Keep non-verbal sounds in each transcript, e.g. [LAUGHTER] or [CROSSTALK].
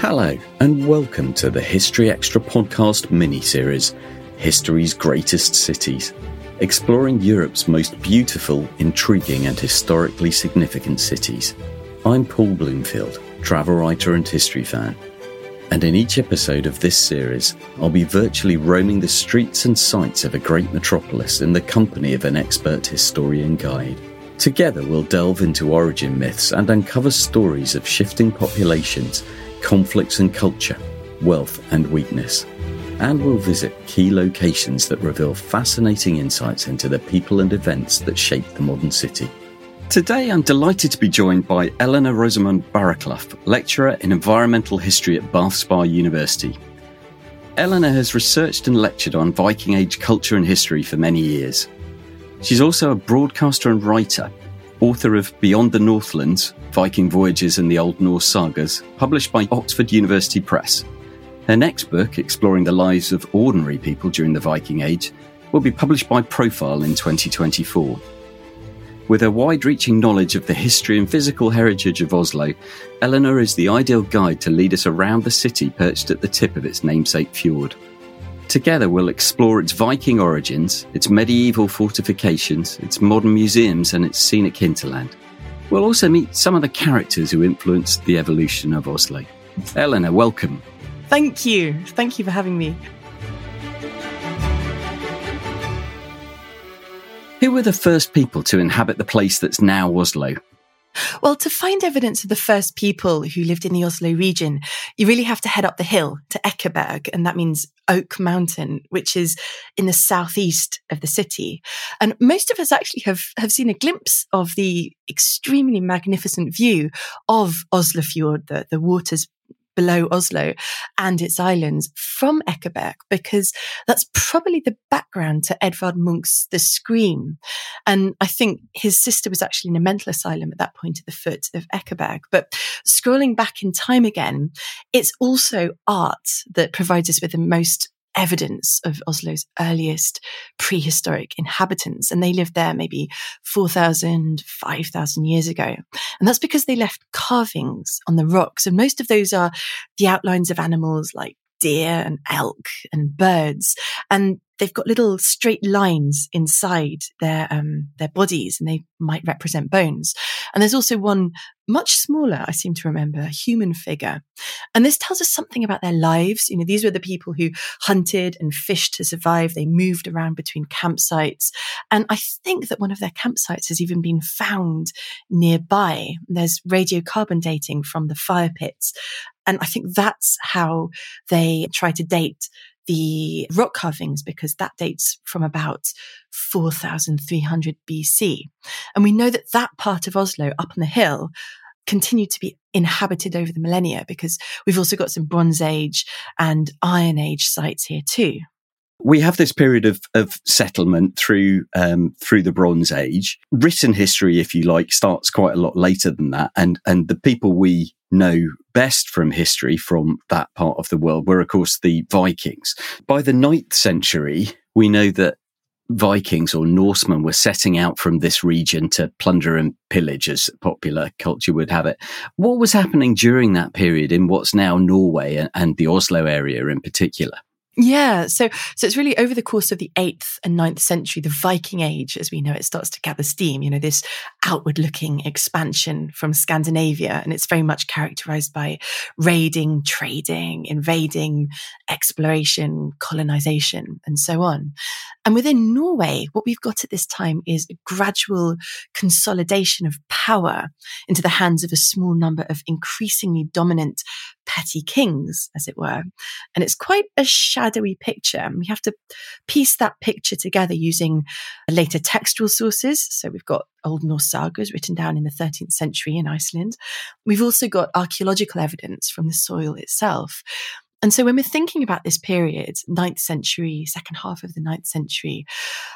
Hello, and welcome to the History Extra podcast mini series, History's Greatest Cities, exploring Europe's most beautiful, intriguing, and historically significant cities. I'm Paul Bloomfield, travel writer and history fan. And in each episode of this series, I'll be virtually roaming the streets and sights of a great metropolis in the company of an expert historian guide. Together, we'll delve into origin myths and uncover stories of shifting populations conflicts and culture, wealth and weakness. And we'll visit key locations that reveal fascinating insights into the people and events that shape the modern city. Today, I'm delighted to be joined by Eleanor Rosamund Barraclough, lecturer in environmental history at Bath Spa University. Eleanor has researched and lectured on Viking Age culture and history for many years. She's also a broadcaster and writer, author of Beyond the Northlands Viking Voyages and the Old Norse Sagas, published by Oxford University Press. Her next book, exploring the lives of ordinary people during the Viking Age, will be published by Profile in 2024. With her wide reaching knowledge of the history and physical heritage of Oslo, Eleanor is the ideal guide to lead us around the city perched at the tip of its namesake fjord. Together, we'll explore its Viking origins, its medieval fortifications, its modern museums, and its scenic hinterland. We'll also meet some of the characters who influenced the evolution of Oslo. Eleanor, welcome. Thank you. Thank you for having me. Who were the first people to inhabit the place that's now Oslo? Well, to find evidence of the first people who lived in the Oslo region, you really have to head up the hill to Ekeberg, and that means Oak Mountain, which is in the southeast of the city. And most of us actually have, have seen a glimpse of the extremely magnificent view of Oslofjord, the, the waters below Oslo and its islands from Ekeberg because that's probably the background to Edvard Munch's The Scream. And I think his sister was actually in a mental asylum at that point at the foot of Ekeberg. But scrolling back in time again, it's also art that provides us with the most evidence of Oslo's earliest prehistoric inhabitants. And they lived there maybe 4,000, 5,000 years ago. And that's because they left carvings on the rocks. And most of those are the outlines of animals like deer and elk and birds. And they've got little straight lines inside their um, their bodies, and they might represent bones. And there's also one much smaller, I seem to remember, a human figure. And this tells us something about their lives. You know, these were the people who hunted and fished to survive. They moved around between campsites. And I think that one of their campsites has even been found nearby. There's radiocarbon dating from the fire pits. And I think that's how they try to date the rock carvings because that dates from about 4300 BC. And we know that that part of Oslo up on the hill continued to be inhabited over the millennia because we've also got some Bronze Age and Iron Age sites here too. We have this period of, of settlement through um, through the Bronze Age. Written history, if you like, starts quite a lot later than that, and and the people we know best from history from that part of the world were, of course, the Vikings. By the ninth century, we know that Vikings or Norsemen were setting out from this region to plunder and pillage, as popular culture would have it. What was happening during that period in what's now Norway and the Oslo area in particular? Yeah, so so it's really over the course of the eighth and 9th century, the Viking Age, as we know it, starts to gather steam. You know, this outward-looking expansion from Scandinavia, and it's very much characterized by raiding, trading, invading, exploration, colonization, and so on. And within Norway, what we've got at this time is a gradual consolidation of power into the hands of a small number of increasingly dominant petty kings, as it were. And it's quite a shadowy picture. And we have to piece that picture together using later textual sources. So we've got Old Norse sagas written down in the 13th century in Iceland. We've also got archaeological evidence from the soil itself. And so when we're thinking about this period, ninth century, second half of the ninth century,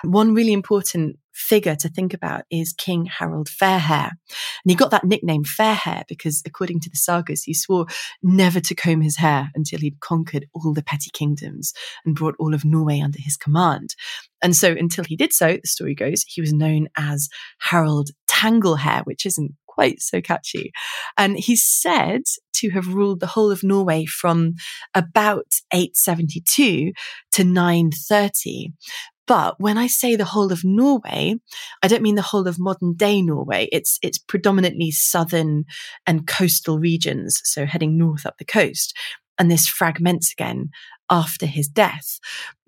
one really important figure to think about is King Harold Fairhair. And he got that nickname Fairhair because according to the sagas, he swore never to comb his hair until he'd conquered all the petty kingdoms and brought all of Norway under his command. And so until he did so, the story goes, he was known as Harold Tanglehair, which isn't quite so catchy. And he's said to have ruled the whole of Norway from about 872 to 930. But when I say the whole of Norway, I don't mean the whole of modern day Norway. It's, it's predominantly southern and coastal regions. So heading north up the coast. And this fragments again after his death.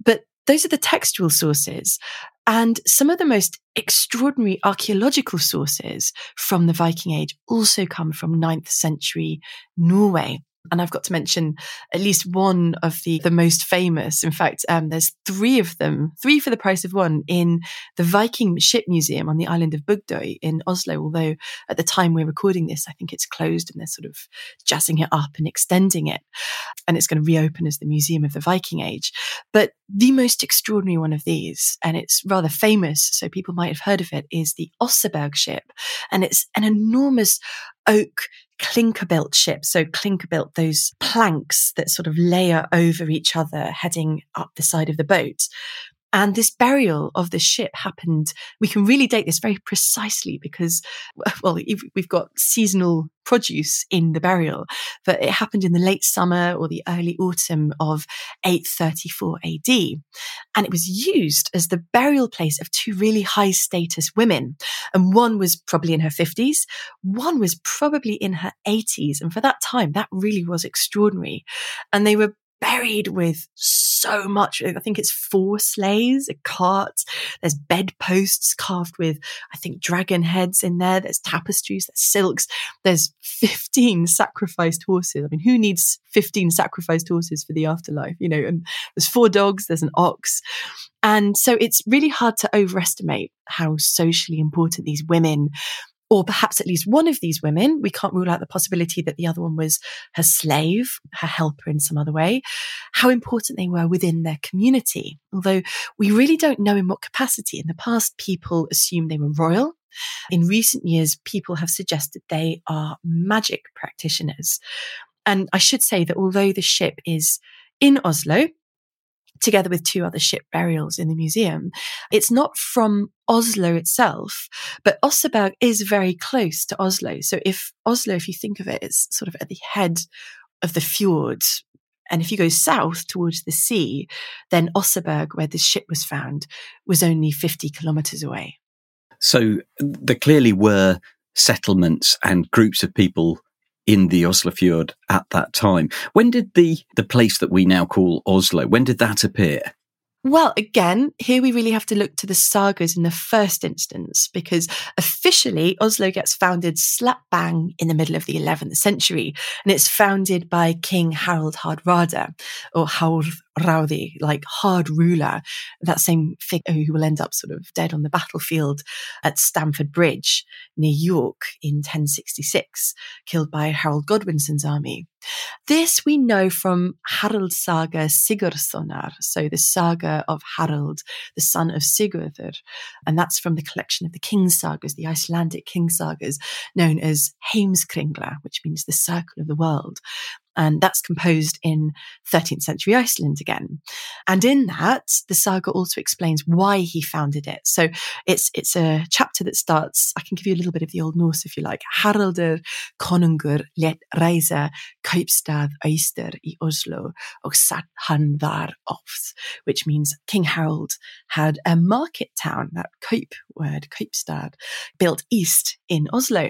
But those are the textual sources. And some of the most extraordinary archaeological sources from the Viking Age also come from 9th century Norway. And I've got to mention at least one of the, the most famous. In fact, um, there's three of them, three for the price of one in the Viking Ship Museum on the island of Bygdøy in Oslo. Although at the time we're recording this, I think it's closed and they're sort of jazzing it up and extending it. And it's going to reopen as the Museum of the Viking Age. But the most extraordinary one of these, and it's rather famous, so people might have heard of it, is the Oseberg ship. And it's an enormous oak clinker built ship. So clinker built those planks that sort of layer over each other heading up the side of the boat. And this burial of the ship happened, we can really date this very precisely because, [LAUGHS] well, we've got seasonal produce in the burial, but it happened in the late summer or the early autumn of 834 AD. And it was used as the burial place of two really high status women. And one was probably in her 50s, one was probably in her 80s. And for that time, that really was extraordinary. And they were buried with so much. I think it's four sleighs, a cart. There's bedposts carved with, I think, dragon heads in there. There's tapestries, there's silks. There's 15 sacrificed horses. I mean, who needs 15 sacrificed horses for the afterlife? You know, and there's four dogs, there's an ox. And so it's really hard to overestimate how socially important these women or perhaps at least one of these women. We can't rule out the possibility that the other one was her slave, her helper in some other way, how important they were within their community. Although we really don't know in what capacity. In the past, people assumed they were royal. In recent years, people have suggested they are magic practitioners. And I should say that although the ship is in Oslo, together with two other ship burials in the museum. It's not from Oslo itself, but Oseberg is very close to Oslo. So if Oslo, if you think of it, it's sort of at the head of the fjord. And if you go south towards the sea, then Oseberg, where this ship was found, was only 50 kilometers away. So there clearly were settlements and groups of people in the Oslofjord at that time. When did the, the place that we now call Oslo, when did that appear? Well, again, here we really have to look to the sagas in the first instance because officially Oslo gets founded slap bang in the middle of the 11th century. And it's founded by King Harald Hardrada or Harald Rowdy, like hard ruler, that same figure who will end up sort of dead on the battlefield at Stamford Bridge near York in 1066, killed by Harold Godwinson's army. This we know from Harald Saga Sigurðssonar, so the saga of Harald, the son of Sigurður. And that's from the collection of the King's sagas, the Icelandic King sagas, known as Heimskringla, which means the circle of the world. And that's composed in 13th century Iceland again. And in that, the saga also explains why he founded it. So it's, it's a chapter that starts, I can give you a little bit of the Old Norse if you like. Haraldur konungur let reisa kaupstad Oyster i Oslo og satt han þar oft, which means King Harold had a market town, that Kaup word, Kaupstad, built east in Oslo.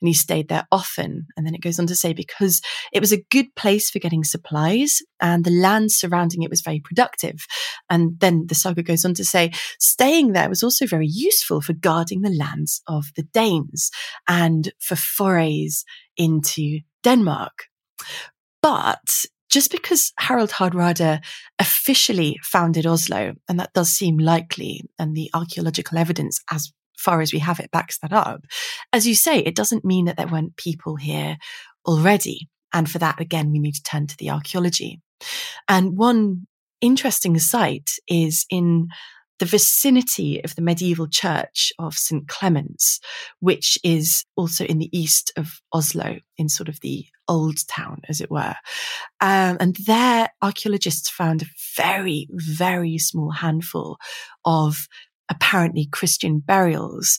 And he stayed there often. And then it goes on to say because it was a good place for getting supplies and the land surrounding it was very productive. And then the saga goes on to say staying there was also very useful for guarding the lands of the Danes and for forays into Denmark. But just because Harald Hardrada officially founded Oslo, and that does seem likely, and the archaeological evidence as far as we have it backs that up, as you say, it doesn't mean that there weren't people here already. And for that, again, we need to turn to the archaeology. And one interesting site is in the vicinity of the medieval church of St. Clement's, which is also in the east of Oslo, in sort of the old town, as it were. Um, and there, archaeologists found a very, very small handful of apparently Christian burials.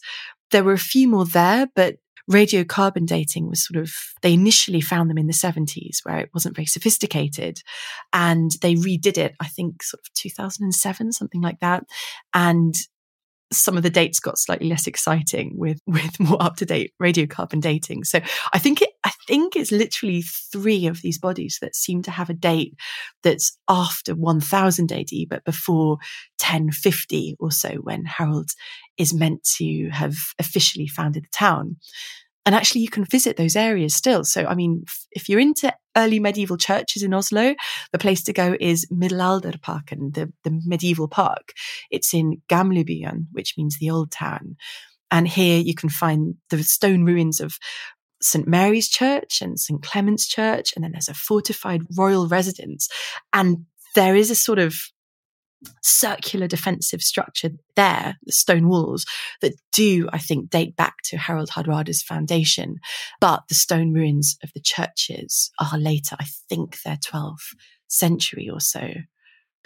There were a few more there, but radiocarbon dating was sort of, they initially found them in the 70s where it wasn't very sophisticated. And they redid it, I think, sort of 2007, something like that. And some of the dates got slightly less exciting with [LAUGHS] with more up to date radiocarbon dating. So I think it I think it's literally three of these bodies that seem to have a date that's after 1000 AD but before 1050 or so when Harold is meant to have officially founded the town. And actually, you can visit those areas still. So, I mean, if you're into early medieval churches in Oslo, the place to go is Middelalderparken, the, the medieval park. It's in Gamlebyen, which means the old town. And here you can find the stone ruins of St. Mary's Church and St. Clement's Church. And then there's a fortified royal residence. And there is a sort of circular defensive structure there, the stone walls that do, I think, date back to Harald Hardrada's foundation. But the stone ruins of the churches are later. I think they're 12th century or so.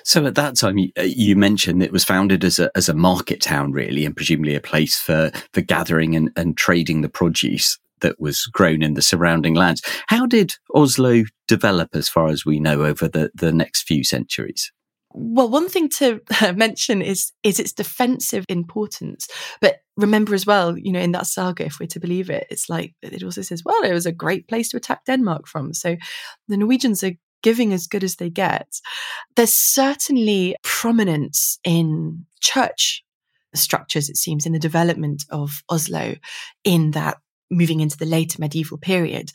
So at that time, you, uh, you, mentioned it was founded as a as a market town, really, and presumably a place for for gathering and, and trading the produce that was grown in the surrounding lands. How did Oslo develop, as far as we know, over the the next few centuries? Well, one thing to [LAUGHS] mention is is its defensive importance. But remember as well, you know, in that saga, if we're to believe it, it's like it also says, well, it was a great place to attack Denmark from. So the Norwegians are giving as good as they get. There's certainly prominence in church structures, it seems, in the development of Oslo in that moving into the later medieval period.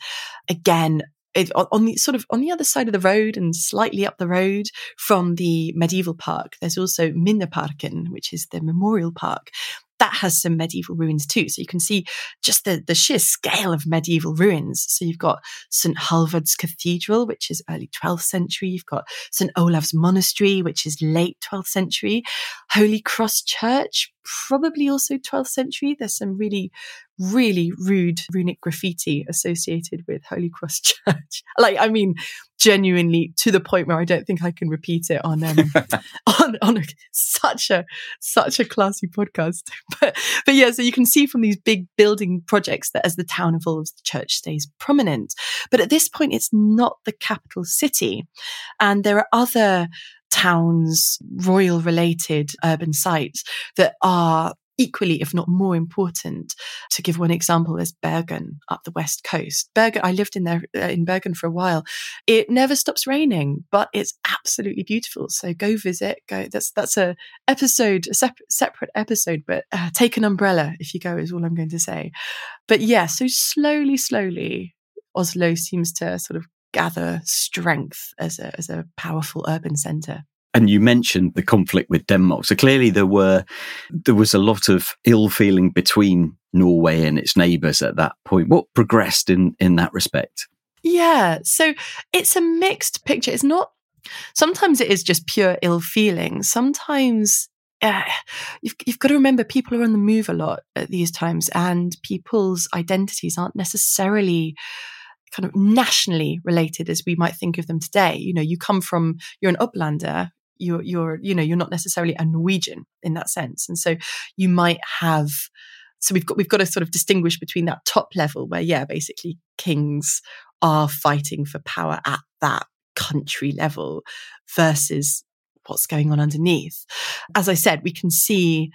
Again, it, on the sort of on the other side of the road and slightly up the road from the medieval park, there's also Minneparken, which is the memorial park that has some medieval ruins too. So you can see just the, the sheer scale of medieval ruins. So you've got St. Hallvard's Cathedral, which is early 12th century. You've got St. Olav's Monastery, which is late 12th century. Holy Cross Church, probably also 12th century. There's some really, really rude runic graffiti associated with Holy Cross [LAUGHS] Church. like, I mean, genuinely to the point where I don't think I can repeat it on um, [LAUGHS] on on a, such a such a classy podcast. [LAUGHS] But but yeah, so you can see from these big building projects that as the town evolves, the church stays prominent. But at this point, it's not the capital city, and there are other towns, royal related urban sites that are equally, if not more important. To give one example, is Bergen up the west coast. Bergen, I lived in there uh, in Bergen for a while. It never stops raining, but it's absolutely beautiful. So go visit. Go. That's that's a episode, a separate separate episode. But uh, take an umbrella if you go. Is all I'm going to say. But yeah, so slowly, slowly, Oslo seems to sort of gather strength as a as a powerful urban centre and you mentioned the conflict with Denmark. So clearly there were there was a lot of ill feeling between Norway and its neighbours at that point. What progressed in in that respect? Yeah, so it's a mixed picture. It's not. Sometimes it is just pure ill feeling. Sometimes uh, you've, you've got to remember people are on the move a lot at these times, and people's identities aren't necessarily kind of nationally related as we might think of them today. You know, you come from, you're an uplander you're you're you know you're not necessarily a Norwegian in that sense, and so you might have. So we've got we've got to sort of distinguish between that top level where yeah, basically kings are fighting for power at that country level versus what's going on underneath. As I said, we can see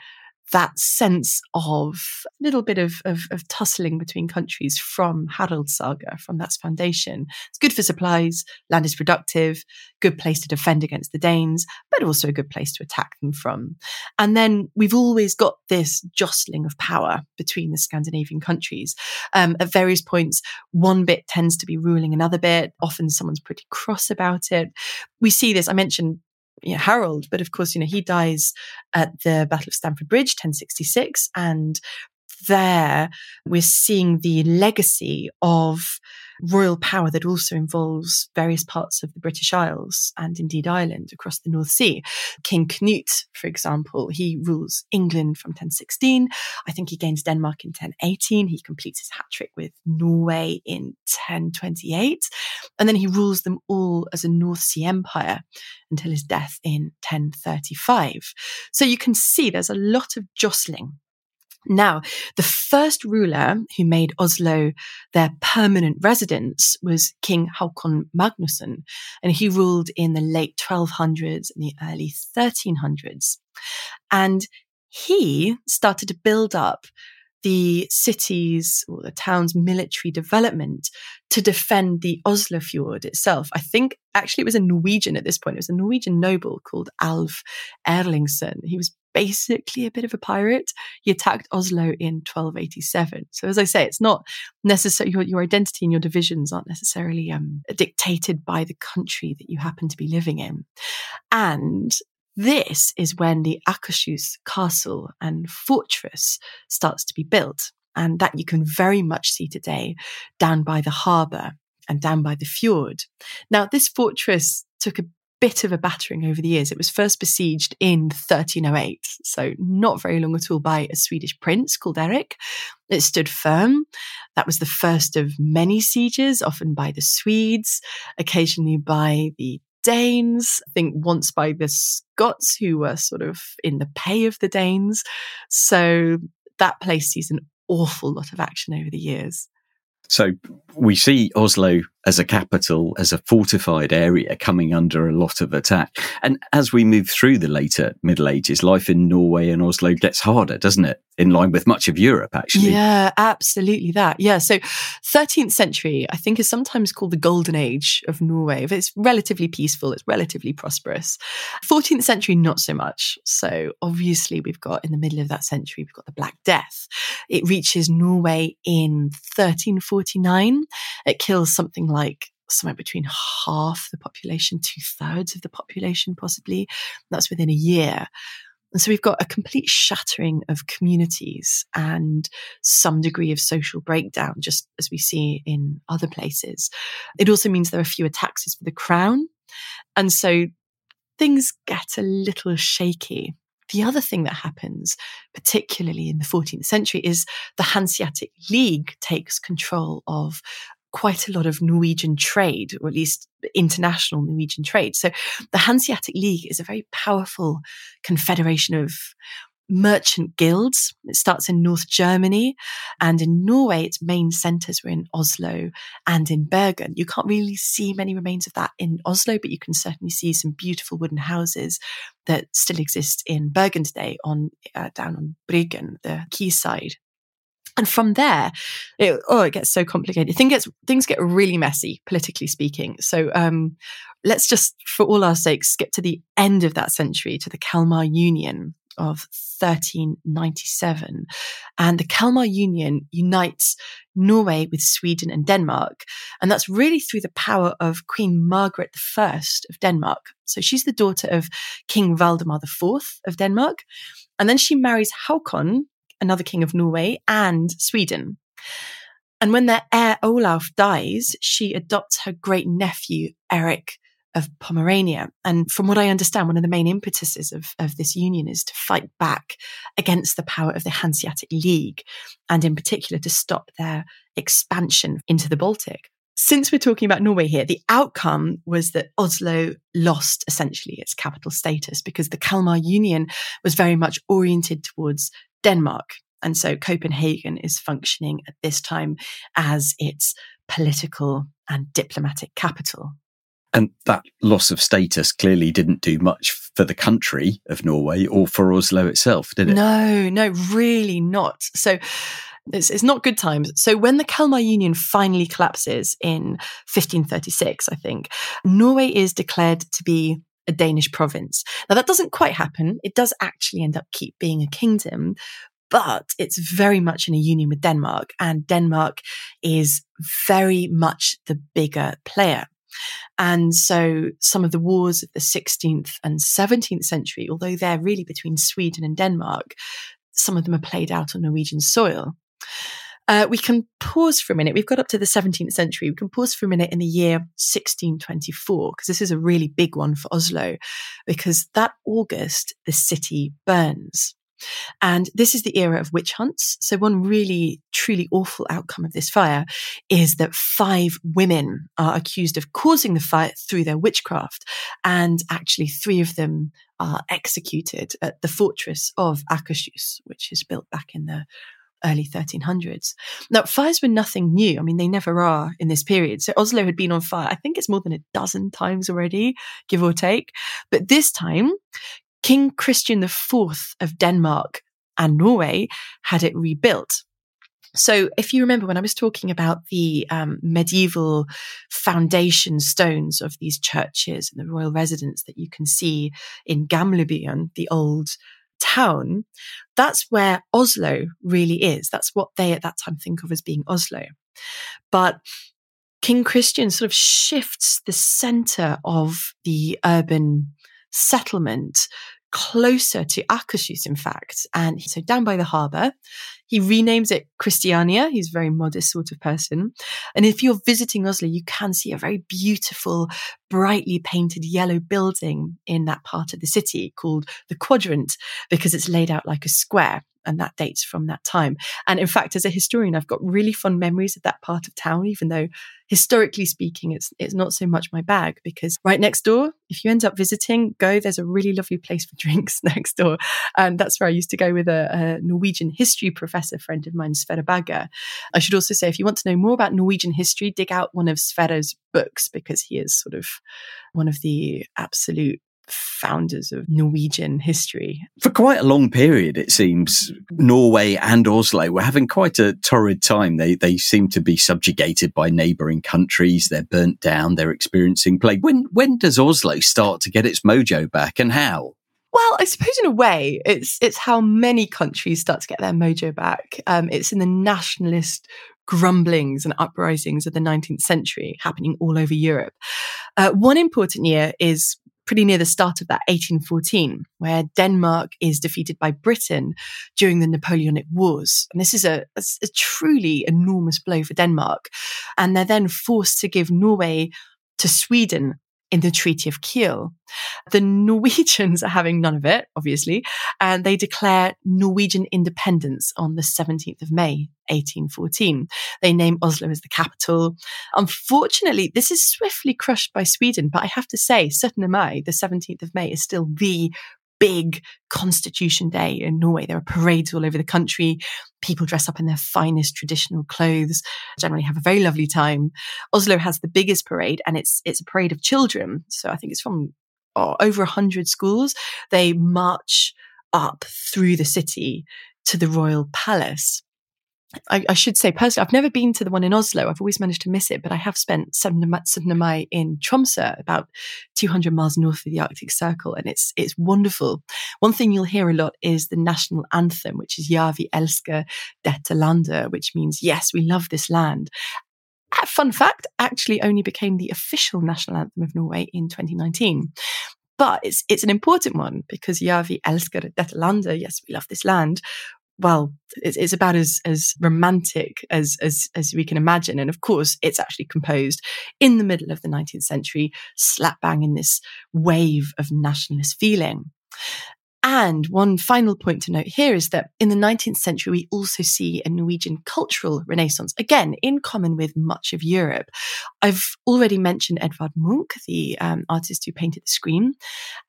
that sense of a little bit of, of, of, tussling between countries from Harald's saga, from that foundation. It's good for supplies, land is productive, good place to defend against the Danes, but also a good place to attack them from. And then we've always got this jostling of power between the Scandinavian countries. Um, at various points, one bit tends to be ruling another bit. Often someone's pretty cross about it. We see this, I mentioned you know, Harold, but of course, you know, he dies at the Battle of Stamford Bridge, 1066, and there we're seeing the legacy of royal power that also involves various parts of the British Isles and indeed Ireland across the North Sea. King Knut, for example, he rules England from 1016. I think he gains Denmark in 1018. He completes his hat trick with Norway in 1028. And then he rules them all as a North Sea empire until his death in 1035. So you can see there's a lot of jostling Now, the first ruler who made Oslo their permanent residence was King Haakon Magnusson, and he ruled in the late 1200s and the early 1300s. And he started to build up the city's or the town's military development to defend the Oslofjord itself. I think actually it was a Norwegian at this point. It was a Norwegian noble called Alf Erlingsson. He was basically a bit of a pirate. He attacked Oslo in 1287. So as I say, it's not necessarily your, your identity and your divisions aren't necessarily um, dictated by the country that you happen to be living in. And this is when the Akershus castle and fortress starts to be built. And that you can very much see today down by the harbour and down by the fjord. Now, this fortress took a bit of a battering over the years. It was first besieged in 1308, so not very long at all, by a Swedish prince called Eric. It stood firm. That was the first of many sieges, often by the Swedes, occasionally by the Danes, I think once by the Scots, who were sort of in the pay of the Danes. So that place sees an awful lot of action over the years. So we see Oslo as a capital, as a fortified area coming under a lot of attack. And as we move through the later Middle Ages, life in Norway and Oslo gets harder, doesn't it? In line with much of Europe, actually. Yeah, absolutely that. Yeah. So 13th century, I think, is sometimes called the golden age of Norway. It's relatively peaceful, it's relatively prosperous. 14th century, not so much. So obviously, we've got in the middle of that century, we've got the Black Death. It reaches Norway in 1349. It kills something like somewhere between half the population, two thirds of the population, possibly. That's within a year. And so we've got a complete shattering of communities and some degree of social breakdown, just as we see in other places. It also means there are fewer taxes for the crown. And so things get a little shaky. The other thing that happens, particularly in the 14th century, is the Hanseatic League takes control of quite a lot of Norwegian trade, or at least international Norwegian trade. So the Hanseatic League is a very powerful confederation of merchant guilds. It starts in North Germany and in Norway, its main centers were in Oslo and in Bergen. You can't really see many remains of that in Oslo, but you can certainly see some beautiful wooden houses that still exist in Bergen today on uh, down on Bryggen, the quayside. And from there, it, oh, it gets so complicated. Things gets things get really messy, politically speaking. So um, let's just, for all our sakes, skip to the end of that century to the Kalmar Union of 1397. And the Kalmar Union unites Norway with Sweden and Denmark. And that's really through the power of Queen Margaret I of Denmark. So she's the daughter of King Valdemar IV of Denmark. And then she marries Haakon, another king of Norway, and Sweden. And when their heir Olaf dies, she adopts her great nephew, Eric of Pomerania. And from what I understand, one of the main impetuses of, of this union is to fight back against the power of the Hanseatic League, and in particular to stop their expansion into the Baltic. Since we're talking about Norway here, the outcome was that Oslo lost essentially its capital status because the Kalmar Union was very much oriented towards Denmark. And so Copenhagen is functioning at this time as its political and diplomatic capital. And that loss of status clearly didn't do much for the country of Norway or for Oslo itself, did it? No, no, really not. So it's, it's not good times. So when the Kalmar Union finally collapses in 1536, I think, Norway is declared to be a Danish province. Now that doesn't quite happen. It does actually end up keep being a kingdom, but it's very much in a union with Denmark and Denmark is very much the bigger player. And so some of the wars of the 16th and 17th century, although they're really between Sweden and Denmark, some of them are played out on Norwegian soil. Uh, we can pause for a minute. We've got up to the 17th century. We can pause for a minute in the year 1624, because this is a really big one for Oslo, because that August, the city burns. And this is the era of witch hunts. So one really, truly awful outcome of this fire is that five women are accused of causing the fire through their witchcraft. And actually three of them are executed at the fortress of Akershus, which is built back in the early 1300s. Now, fires were nothing new. I mean, they never are in this period. So Oslo had been on fire, I think it's more than a dozen times already, give or take. But this time, King Christian IV of Denmark and Norway had it rebuilt. So, if you remember when I was talking about the um, medieval foundation stones of these churches and the royal residence that you can see in Gamlebyen, the old town, that's where Oslo really is. That's what they at that time think of as being Oslo. But King Christian sort of shifts the center of the urban settlement closer to Akershus, in fact. And so down by the harbor, he renames it Christiania. He's a very modest sort of person. And if you're visiting Oslo, you can see a very beautiful, brightly painted yellow building in that part of the city called the Quadrant because it's laid out like a square and that dates from that time. And in fact, as a historian, I've got really fond memories of that part of town, even though historically speaking, it's it's not so much my bag because right next door, if you end up visiting, go, there's a really lovely place for [LAUGHS] drinks next door. And that's where I used to go with a, a Norwegian history professor friend of mine, Sverre Bagge. I should also say, if you want to know more about Norwegian history, dig out one of Sverre's books because he is sort of one of the absolute founders of Norwegian history. For quite a long period, it seems Norway and Oslo were having quite a torrid time. They they seem to be subjugated by neighbouring countries. They're burnt down. They're experiencing plague. When when does Oslo start to get its mojo back, and how? Well, I suppose in a way, it's it's how many countries start to get their mojo back. Um, it's in the nationalist grumblings and uprisings of the 19th century happening all over Europe. Uh, one important year is pretty near the start of that 1814, where Denmark is defeated by Britain during the Napoleonic Wars. And this is a, a, a truly enormous blow for Denmark. And they're then forced to give Norway to Sweden in the Treaty of Kiel. The Norwegians are having none of it, obviously, and they declare Norwegian independence on the 17th of May, 1814. They name Oslo as the capital. Unfortunately, this is swiftly crushed by Sweden, but I have to say, 17 May, the 17th of May, is still the big Constitution Day in Norway. There are parades all over the country. People dress up in their finest traditional clothes, generally have a very lovely time. Oslo has the biggest parade and it's, it's a parade of children. So I think it's from oh, over 100 schools. They march up through the city to the royal palace. I, I, should say personally, I've never been to the one in Oslo. I've always managed to miss it, but I have spent 7 Mai in Tromsø, about 200 miles north of the Arctic Circle, and it's it's wonderful. One thing you'll hear a lot is the national anthem, which is Ja, vi elsker dette landet, which means yes, we love this land. Fun fact, actually only became the official national anthem of Norway in 2019 but it's it's an important one because Ja, vi elsker dette landet. Yes, we love this land well, it's, it's about as as romantic as as as we can imagine. And of course, it's actually composed in the middle of the 19th century, slap bang in this wave of nationalist feeling. And one final point to note here is that in the 19th century, we also see a Norwegian cultural renaissance, again, in common with much of Europe. I've already mentioned Edvard Munch, the um, artist who painted the Scream.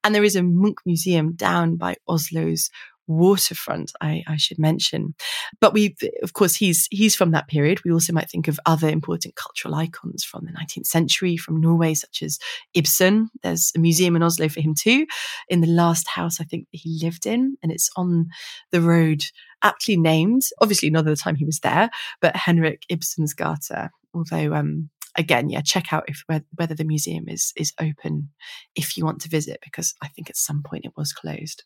And there is a Munch museum down by Oslo's waterfront, I, I, should mention. But we, of course, he's he's from that period. We also might think of other important cultural icons from the 19th century from Norway, such as Ibsen. There's a museum in Oslo for him too, in the last house I think that he lived in, and it's on the road aptly named. Obviously, not at the time he was there, but Henrik Ibsen's Gata. Although um, again, yeah, check out if whether the museum is is open if you want to visit, because I think at some point it was closed.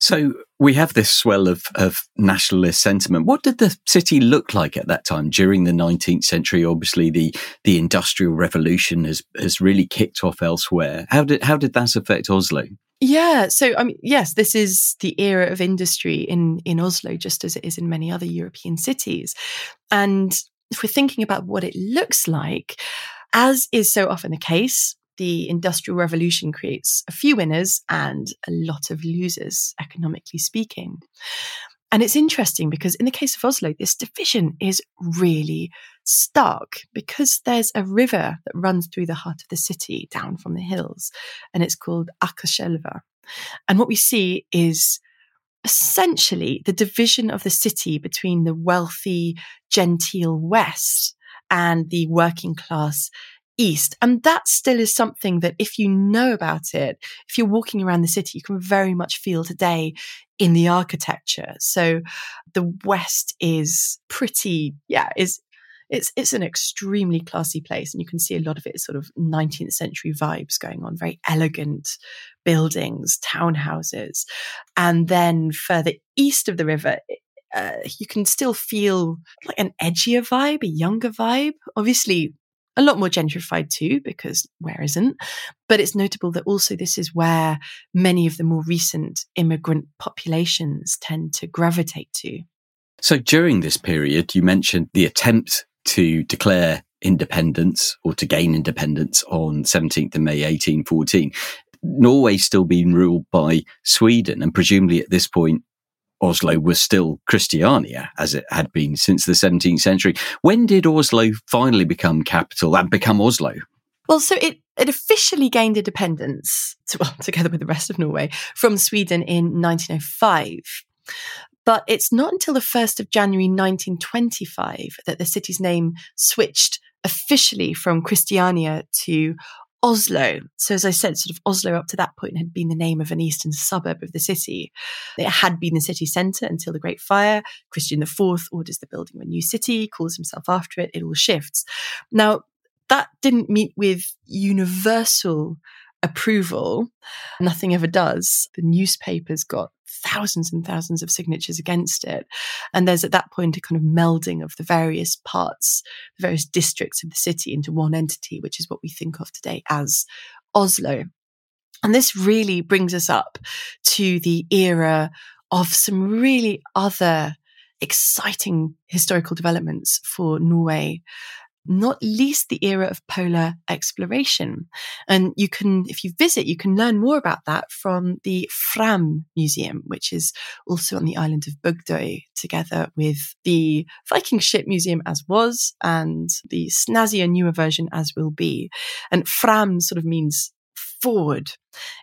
So we have this swell of, of nationalist sentiment. What did the city look like at that time during the 19th century? Obviously, the, the industrial revolution has, has really kicked off elsewhere. How did, how did that affect Oslo? Yeah. So, I mean, yes, this is the era of industry in, in Oslo, just as it is in many other European cities. And if we're thinking about what it looks like, as is so often the case, the Industrial Revolution creates a few winners and a lot of losers, economically speaking. And it's interesting because in the case of Oslo, this division is really stark because there's a river that runs through the heart of the city down from the hills, and it's called Akerselva. And what we see is essentially the division of the city between the wealthy, genteel West and the working class East. And that still is something that if you know about it, if you're walking around the city, you can very much feel today in the architecture. So the West is pretty, yeah, is it's it's an extremely classy place and you can see a lot of it sort of 19th century vibes going on very elegant buildings townhouses and then further east of the river uh, you can still feel like an edgier vibe a younger vibe obviously a lot more gentrified too, because where isn't? But it's notable that also this is where many of the more recent immigrant populations tend to gravitate to. So during this period, you mentioned the attempt to declare independence or to gain independence on 17th of May 1814. Norway still being ruled by Sweden, and presumably at this point, Oslo was still Christiania as it had been since the 17th century. When did Oslo finally become capital and become Oslo? Well, so it, it officially gained independence, to, [LAUGHS] well, together with the rest of Norway, from Sweden in 1905. But it's not until the 1st of January 1925 that the city's name switched officially from Christiania to Oslo. So, as I said, sort of Oslo up to that point had been the name of an eastern suburb of the city. It had been the city centre until the Great Fire. Christian IV orders the building of a new city, calls himself after it. It all shifts. Now, that didn't meet with universal approval. Nothing ever does. The newspapers got thousands and thousands of signatures against it. And there's at that point a kind of melding of the various parts, the various districts of the city into one entity, which is what we think of today as Oslo. And this really brings us up to the era of some really other exciting historical developments for Norway not least the era of polar exploration. And you can, if you visit, you can learn more about that from the Fram Museum, which is also on the island of Bygdøy, together with the Viking Ship Museum as was and the snazzier newer version as will be. And Fram sort of means forward.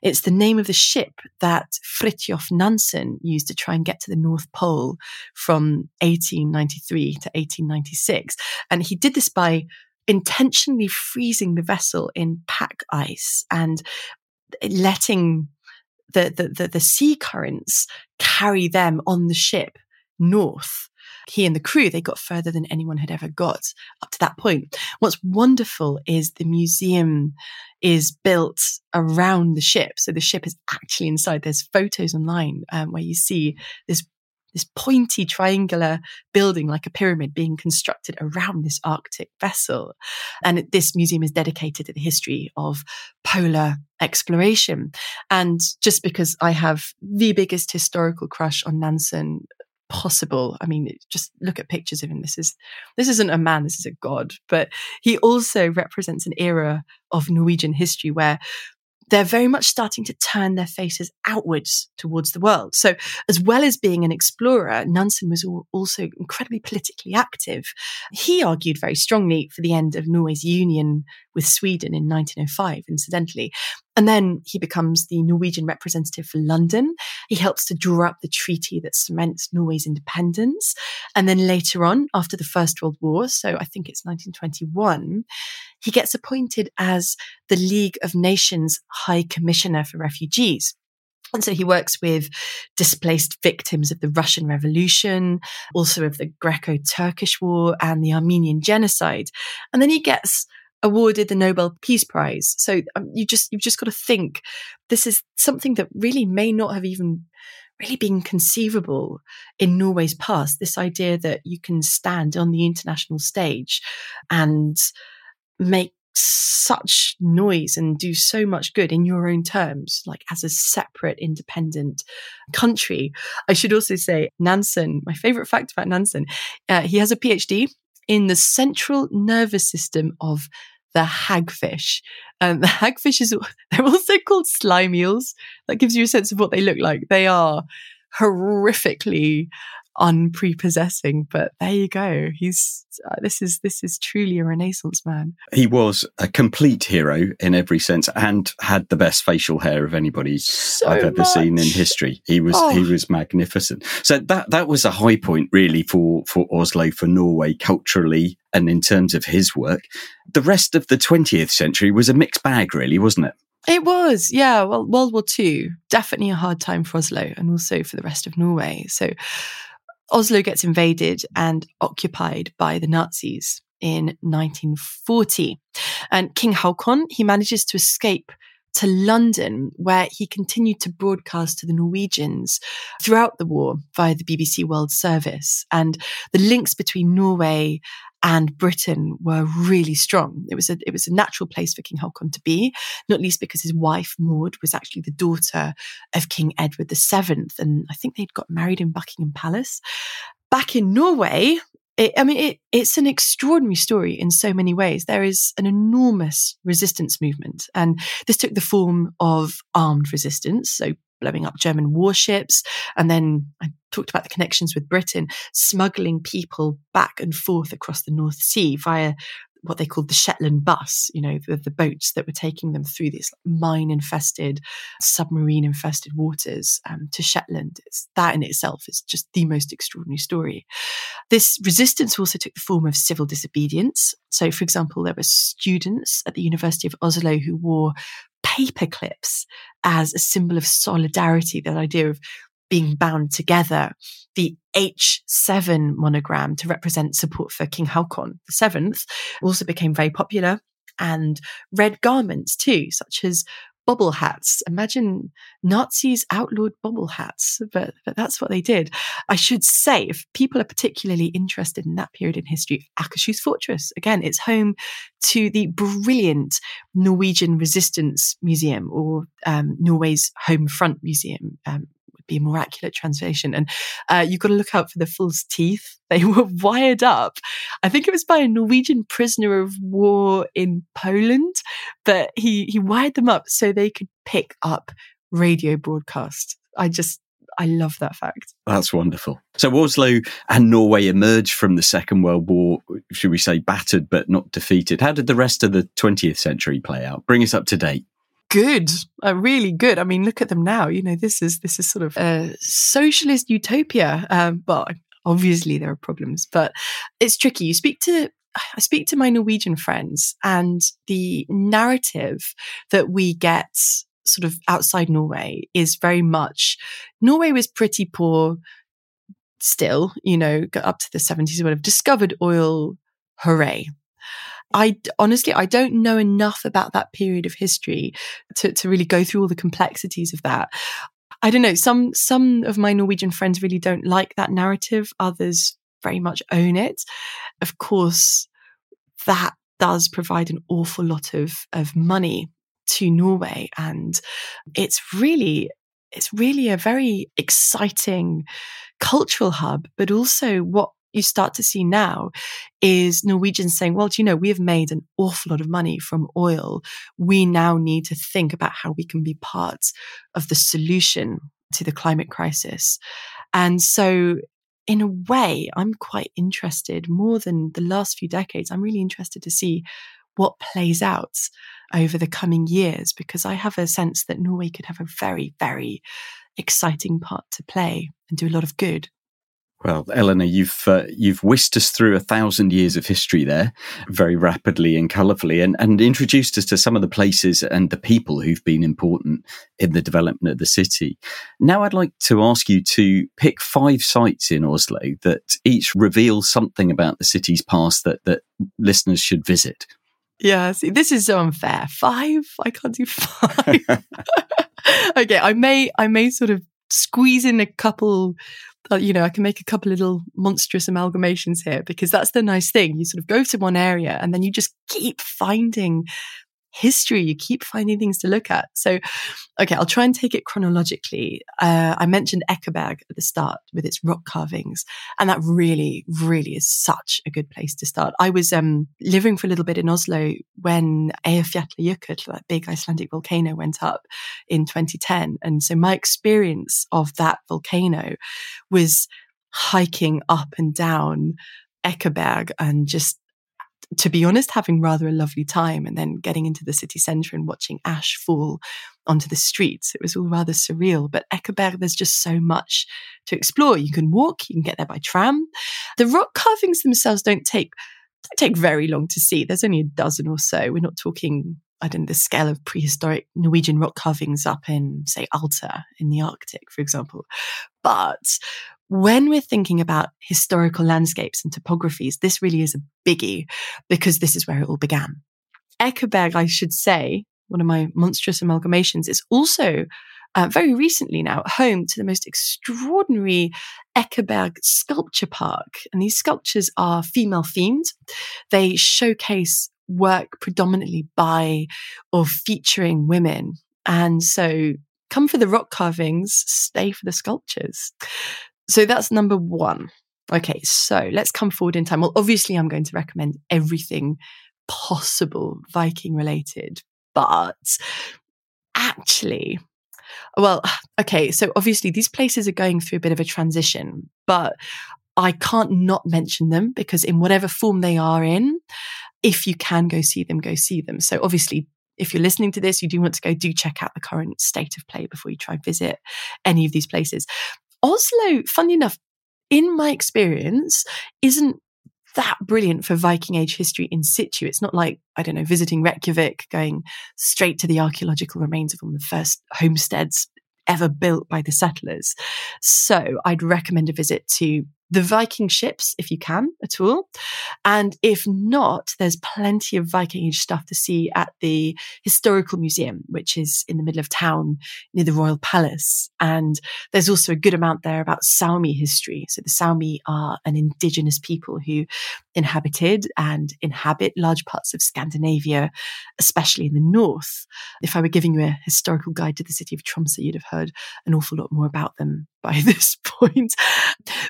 It's the name of the ship that Fridtjof Nansen used to try and get to the North Pole from 1893 to 1896. And he did this by intentionally freezing the vessel in pack ice and letting the, the, the, the sea currents carry them on the ship north he and the crew, they got further than anyone had ever got up to that point. What's wonderful is the museum is built around the ship. So the ship is actually inside. There's photos online um, where you see this this pointy triangular building like a pyramid being constructed around this Arctic vessel. And this museum is dedicated to the history of polar exploration. And just because I have the biggest historical crush on Nansen possible. I mean, just look at pictures of him. This is this isn't a man, this is a god. But he also represents an era of Norwegian history where they're very much starting to turn their faces outwards towards the world. So, as well as being an explorer, Nansen was also incredibly politically active. He argued very strongly for the end of Norway's union with Sweden in 1905, incidentally. And then he becomes the Norwegian representative for London. He helps to draw up the treaty that cements Norway's independence. And then later on, after the First World War, so I think it's 1921, he gets appointed as the League of Nations High Commissioner for Refugees. And so he works with displaced victims of the Russian Revolution, also of the Greco Turkish War and the Armenian Genocide. And then he gets awarded the Nobel Peace Prize. So um, you just you've just got to think this is something that really may not have even really been conceivable in Norway's past. This idea that you can stand on the international stage and make such noise and do so much good in your own terms, like as a separate independent country. I should also say Nansen, my favorite fact about Nansen, uh, he has a PhD in the central nervous system of the hagfish. Um, [LAUGHS] the hagfish is, they're also called slime eels. That gives you a sense of what they look like. They are horrifically unprepossessing. But there you go. He's uh, this is this is truly a Renaissance man. He was a complete hero in every sense, and had the best facial hair of anybody so I've ever much. seen in history. He was Oh. he was magnificent. So that that was a high point really for for Oslo for Norway culturally and in terms of his work. The rest of the 20th century was a mixed bag, really, wasn't it? It was, yeah. Well, World War II, definitely a hard time for Oslo and also for the rest of Norway. So Oslo gets invaded and occupied by the Nazis in 1940. And King Haakon, he manages to escape to London, where he continued to broadcast to the Norwegians throughout the war via the BBC World Service. And the links between Norway and Britain were really strong. It was a it was a natural place for King Haakon to be, not least because his wife Maud was actually the daughter of King Edward VII, and I think they'd got married in Buckingham Palace. Back in Norway, it, I mean, it, it's an extraordinary story in so many ways. There is an enormous resistance movement, and this took the form of armed resistance. So blowing up German warships. And then I talked about the connections with Britain, smuggling people back and forth across the North Sea via what they called the Shetland bus, you know, the, the boats that were taking them through these mine infested, submarine infested waters um, to Shetland. It's, that in itself is just the most extraordinary story. This resistance also took the form of civil disobedience. So, for example, there were students at the University of Oslo who wore paper clips as a symbol of solidarity, that idea of being bound together. The H7 monogram to represent support for King Haakon VII also became very popular. And red garments too, such as bobble hats. Imagine Nazis outlawed bubble hats, but, but that's what they did. I should say, if people are particularly interested in that period in history, Akershus Fortress, again, it's home to the brilliant Norwegian Resistance Museum or um, Norway's Home Front Museum. Um, would be a more accurate translation. And uh, you've got to look out for the false teeth. [LAUGHS] They were wired up. I think it was by a Norwegian prisoner of war in Poland, but he, he wired them up so they could pick up radio broadcasts. I just, I love that fact. That's wonderful. So Oslo and Norway emerged from the Second World War, should we say, battered but not defeated. How did the rest of the 20th century play out? Bring us up to date good, uh, really good. I mean, look at them now. You know, this is this is sort of a socialist utopia. Um, but obviously there are problems, but it's tricky. You speak to I speak to my Norwegian friends, and the narrative that we get sort of outside Norway is very much Norway was pretty poor still, you know, up to the 70s or whatever, discovered oil, hooray. I honestly, I don't know enough about that period of history to, to really go through all the complexities of that. I don't know. Some, some of my Norwegian friends really don't like that narrative. Others very much own it. Of course, that does provide an awful lot of, of money to Norway. And it's really, it's really a very exciting cultural hub, but also what you start to see now is Norwegians saying, well, do you know, we have made an awful lot of money from oil. We now need to think about how we can be part of the solution to the climate crisis. And so, in a way, I'm quite interested more than the last few decades. I'm really interested to see what plays out over the coming years because I have a sense that Norway could have a very, very exciting part to play and do a lot of good. Well, Eleanor, you've uh, you've whisked us through a thousand years of history there, very rapidly and colourfully, and, and introduced us to some of the places and the people who've been important in the development of the city. Now, I'd like to ask you to pick five sites in Oslo that each reveal something about the city's past that that listeners should visit. Yeah, see, this is so unfair. Five? I can't do five. [LAUGHS] [LAUGHS] okay, I may, I may sort of squeeze in a couple. Uh, you know, I can make a couple little monstrous amalgamations here because that's the nice thing. You sort of go to one area and then you just keep finding history. You keep finding things to look at. So, okay, I'll try and take it chronologically. Uh, I mentioned Ekeberg at the start with its rock carvings, and that really, really is such a good place to start. I was um, living for a little bit in Oslo when Eyjafjallajökull, that big Icelandic volcano, went up in 2010, and so my experience of that volcano was hiking up and down Ekeberg and just to be honest, having rather a lovely time and then getting into the city centre and watching ash fall onto the streets. It was all rather surreal. But Ekeberg, there's just so much to explore. You can walk, you can get there by tram. The rock carvings themselves don't take don't take very long to see. There's only a dozen or so. We're not talking I don't know, the scale of prehistoric Norwegian rock carvings up in, say, Alta in the Arctic, for example. But when we're thinking about historical landscapes and topographies, this really is a biggie because this is where it all began. Ekeberg, I should say, one of my monstrous amalgamations, is also uh, very recently now home to the most extraordinary Ekeberg Sculpture Park. And these sculptures are female themed. They showcase work predominantly by or featuring women. And so come for the rock carvings, stay for the sculptures. So that's number one. Okay, so let's come forward in time. Well, obviously, I'm going to recommend everything possible Viking related, but actually, well, okay, so obviously, these places are going through a bit of a transition, but I can't not mention them because, in whatever form they are in, if you can go see them, go see them. So, obviously, if you're listening to this, you do want to go, do check out the current state of play before you try and visit any of these places. Oslo, funny enough, in my experience, isn't that brilliant for Viking Age history in situ. It's not like, I don't know, visiting Reykjavik, going straight to the archaeological remains of one of the first homesteads ever built by the settlers. So I'd recommend a visit to the Viking ships if you can at all. And if not, there's plenty of Viking Age stuff to see at the Historical Museum, which is in the middle of town near the Royal Palace. And there's also a good amount there about Sami history. So the Sami are an indigenous people who inhabited and inhabit large parts of Scandinavia, especially in the north. If I were giving you a historical guide to the city of Tromsø, you'd have heard an awful lot more about them by [LAUGHS] this point.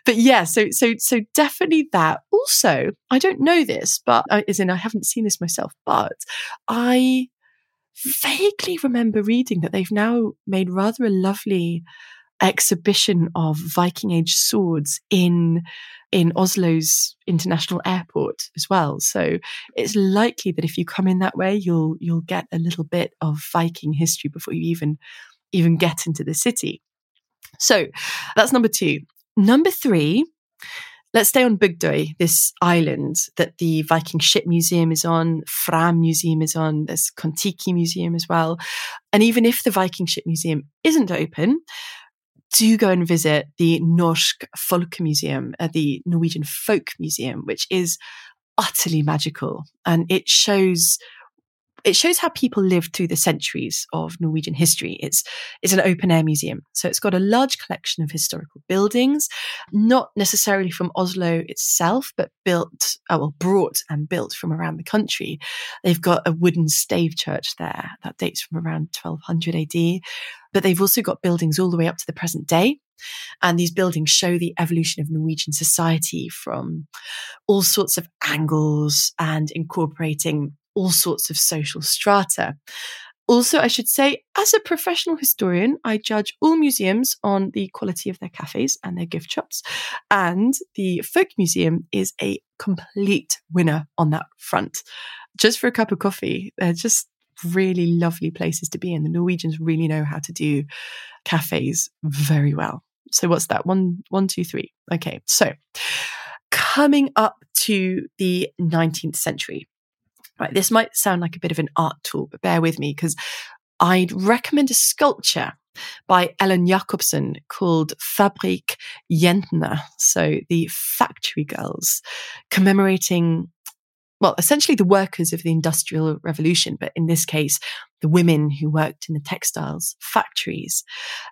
But yeah, so so so definitely that. Also, I don't know this, but uh, as in I haven't seen this myself, but I vaguely remember reading that they've now made rather a lovely exhibition of Viking Age swords in in Oslo's international airport as well. So it's likely that if you come in that way, you'll you'll get a little bit of Viking history before you even even get into the city. So that's number two. Number three, let's stay on Bygdøy, this island that the Viking Ship Museum is on, Fram Museum is on, there's Kon-Tiki Museum as well. And even if the Viking Ship Museum isn't open, do go and visit the Norsk Folkemuseum, uh, the Norwegian Folk Museum, which is utterly magical. And it shows it shows how people lived through the centuries of Norwegian history. It's, it's an open air museum. So it's got a large collection of historical buildings, not necessarily from Oslo itself, but built, uh, well, brought and built from around the country. They've got a wooden stave church there that dates from around 1200 AD, but they've also got buildings all the way up to the present day. And these buildings show the evolution of Norwegian society from all sorts of angles and incorporating all sorts of social strata. Also, I should say, as a professional historian, I judge all museums on the quality of their cafes and their gift shops. And the Folk Museum is a complete winner on that front. Just for a cup of coffee, they're just really lovely places to be in. The Norwegians really know how to do cafes very well. So what's that? One, one, two, three. Okay. So coming up to the 19th century, Right, this might sound like a bit of an art tool, but bear with me because I'd recommend a sculpture by Ellen Jacobsen called Fabrik Jentene, so the factory girls, commemorating well, essentially the workers of the Industrial Revolution, but in this case, the women who worked in the textiles factories.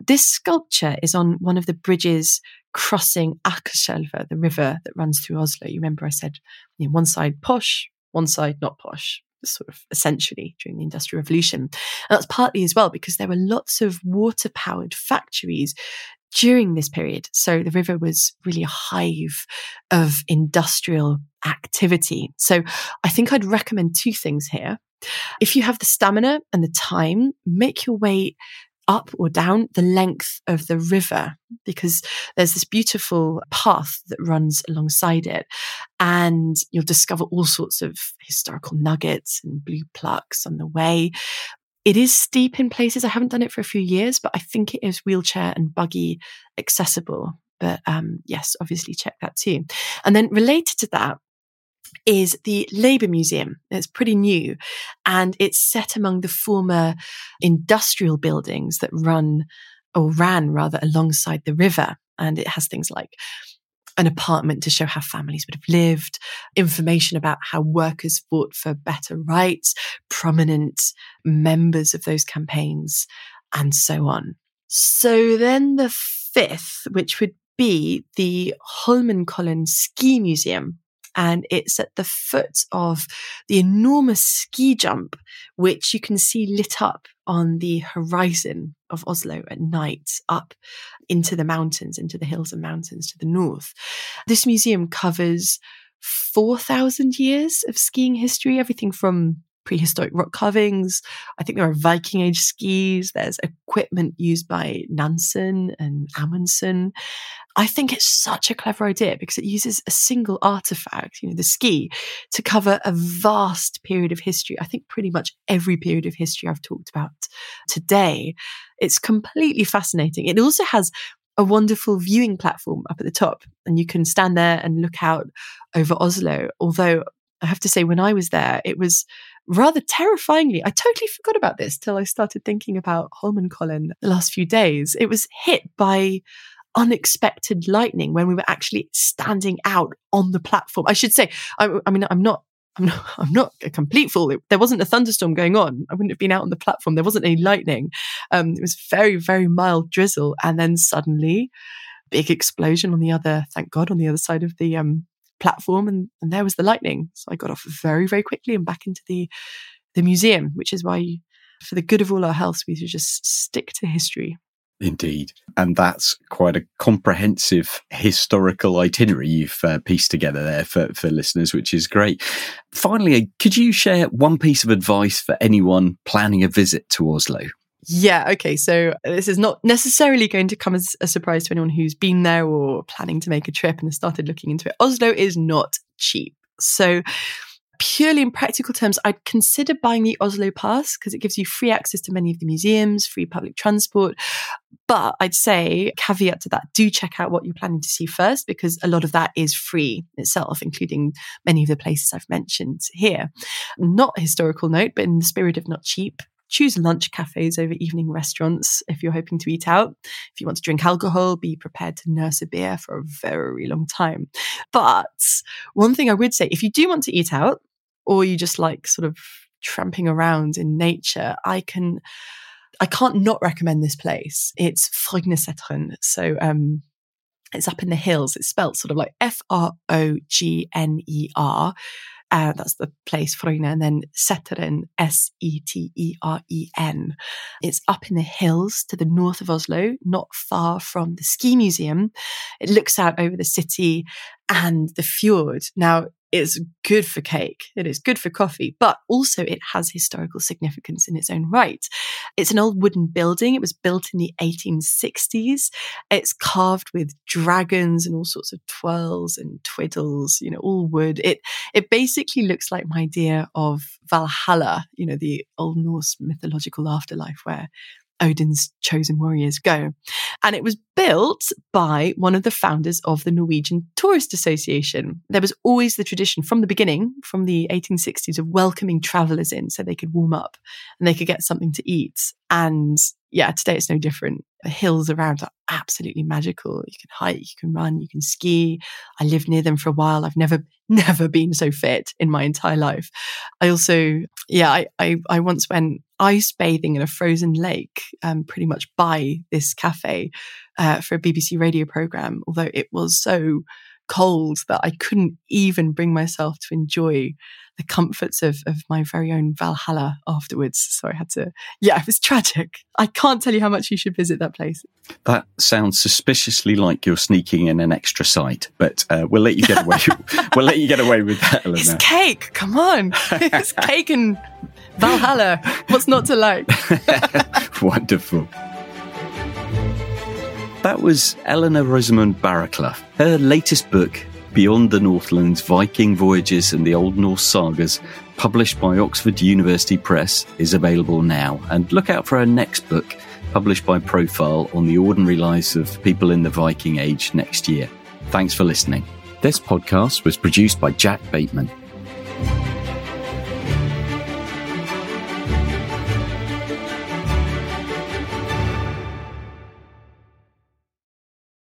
This sculpture is on one of the bridges crossing Akerselva, the river that runs through Oslo. You remember I said you know, one side posh, one side not posh sort of essentially during the industrial revolution. And that's partly as well because there were lots of water powered factories during this period. So the river was really a hive of industrial activity. So i think i'd recommend two things here. If you have the stamina and the time make your way up or down the length of the river because there's this beautiful path that runs alongside it. And you'll discover all sorts of historical nuggets and blue plaques on the way. It is steep in places. I haven't done it for a few years, but I think it is wheelchair and buggy accessible. But um, yes, obviously check that too. And then related to that, is the Labour Museum. It's pretty new and it's set among the former industrial buildings that run or ran rather alongside the river. And it has things like an apartment to show how families would have lived, information about how workers fought for better rights, prominent members of those campaigns, and so on. So then the fifth, which would be the Holmenkollen Ski Museum, and it's at the foot of the enormous ski jump, which you can see lit up on the horizon of Oslo at night, up into the mountains, into the hills and mountains to the north. This museum covers 4,000 years of skiing history, everything from prehistoric rock carvings. I think there are Viking Age skis. There's equipment used by Nansen and Amundsen. I think it's such a clever idea because it uses a single artifact, you know, the ski, to cover a vast period of history. I think pretty much every period of history I've talked about today. It's completely fascinating. It also has a wonderful viewing platform up at the top, and you can stand there and look out over Oslo. Although I have to say, when I was there, it was rather terrifyingly, I totally forgot about this till I started thinking about Holmenkollen the last few days. It was hit by unexpected lightning when we were actually standing out on the platform. I should say, I, I mean, I'm not I'm not, [LAUGHS] I'm not a complete fool. It, there wasn't a thunderstorm going on. I wouldn't have been out on the platform. There wasn't any lightning. Um, it was very, very mild drizzle. And then suddenly, big explosion on the other, thank God, on the other side of the um, platform. And, and there was the lightning. So I got off very, very quickly and back into the, the museum, which is why, for the good of all our health, we should just stick to history. Indeed. And that's quite a comprehensive historical itinerary you've uh, pieced together there for, for listeners, which is great. Finally, could you share one piece of advice for anyone planning a visit to Oslo? Yeah, okay. So this is not necessarily going to come as a surprise to anyone who's been there or planning to make a trip and has started looking into it. Oslo is not cheap. So purely in practical terms, I'd consider buying the Oslo Pass because it gives you free access to many of the museums, free public transport. But I'd say, caveat to that, do check out what you're planning to see first because a lot of that is free itself, including many of the places I've mentioned here. Not historical note, but in the spirit of not cheap, choose lunch cafes over evening restaurants if you're hoping to eat out. If you want to drink alcohol, be prepared to nurse a beer for a very long time. But one thing I would say, if you do want to eat out, or you just like sort of tramping around in nature, I can, I can't not recommend this place. It's Frognerseteren. So, um, it's up in the hills. It's spelled sort of like F R O G N E R. Uh, that's the place, Frogner, and then Seteren, S E T E R E N. It's up in the hills to the north of Oslo, not far from the ski museum. It looks out over the city and the fjord. Now, it's good for cake. It is good for coffee, but also it has historical significance in its own right. It's an old wooden building. It was built in the 1860s. It's carved with dragons and all sorts of twirls and twiddles, you know, all wood. It, it basically looks like my idea of Valhalla, you know, the old Norse mythological afterlife where Odin's chosen warriors go. And it was built by one of the founders of the Norwegian Tourist Association. There was always the tradition from the beginning, from the 1860s, of welcoming travelers in so they could warm up and they could get something to eat. And yeah, today it's no different. The hills around are absolutely magical. You can hike, you can run, you can ski. I lived near them for a while. I've never, [LAUGHS] never been so fit in my entire life. I also, yeah, I, I, I once went ice bathing in a frozen lake, um, pretty much by this cafe, uh, for a BBC radio program, although it was so cold that I couldn't even bring myself to enjoy the comforts of, of my very own Valhalla afterwards. So I had to, yeah, it was tragic. I can't tell you how much you should visit that place. That sounds suspiciously like you're sneaking in an extra site, but uh, we'll let you get away. [LAUGHS] [LAUGHS] we'll let you get away with that, Eleanor. It's cake. Come on, [LAUGHS] it's cake and Valhalla. What's not to like? Wonderful. That was Eleanor Rosamund Barraclough. Her latest book, Beyond the Northlands Viking Voyages and the Old Norse Sagas, published by Oxford University Press, is available now. And look out for her next book, published by Profile on the ordinary lives of people in the Viking Age next year. Thanks for listening. This podcast was produced by Jack Bateman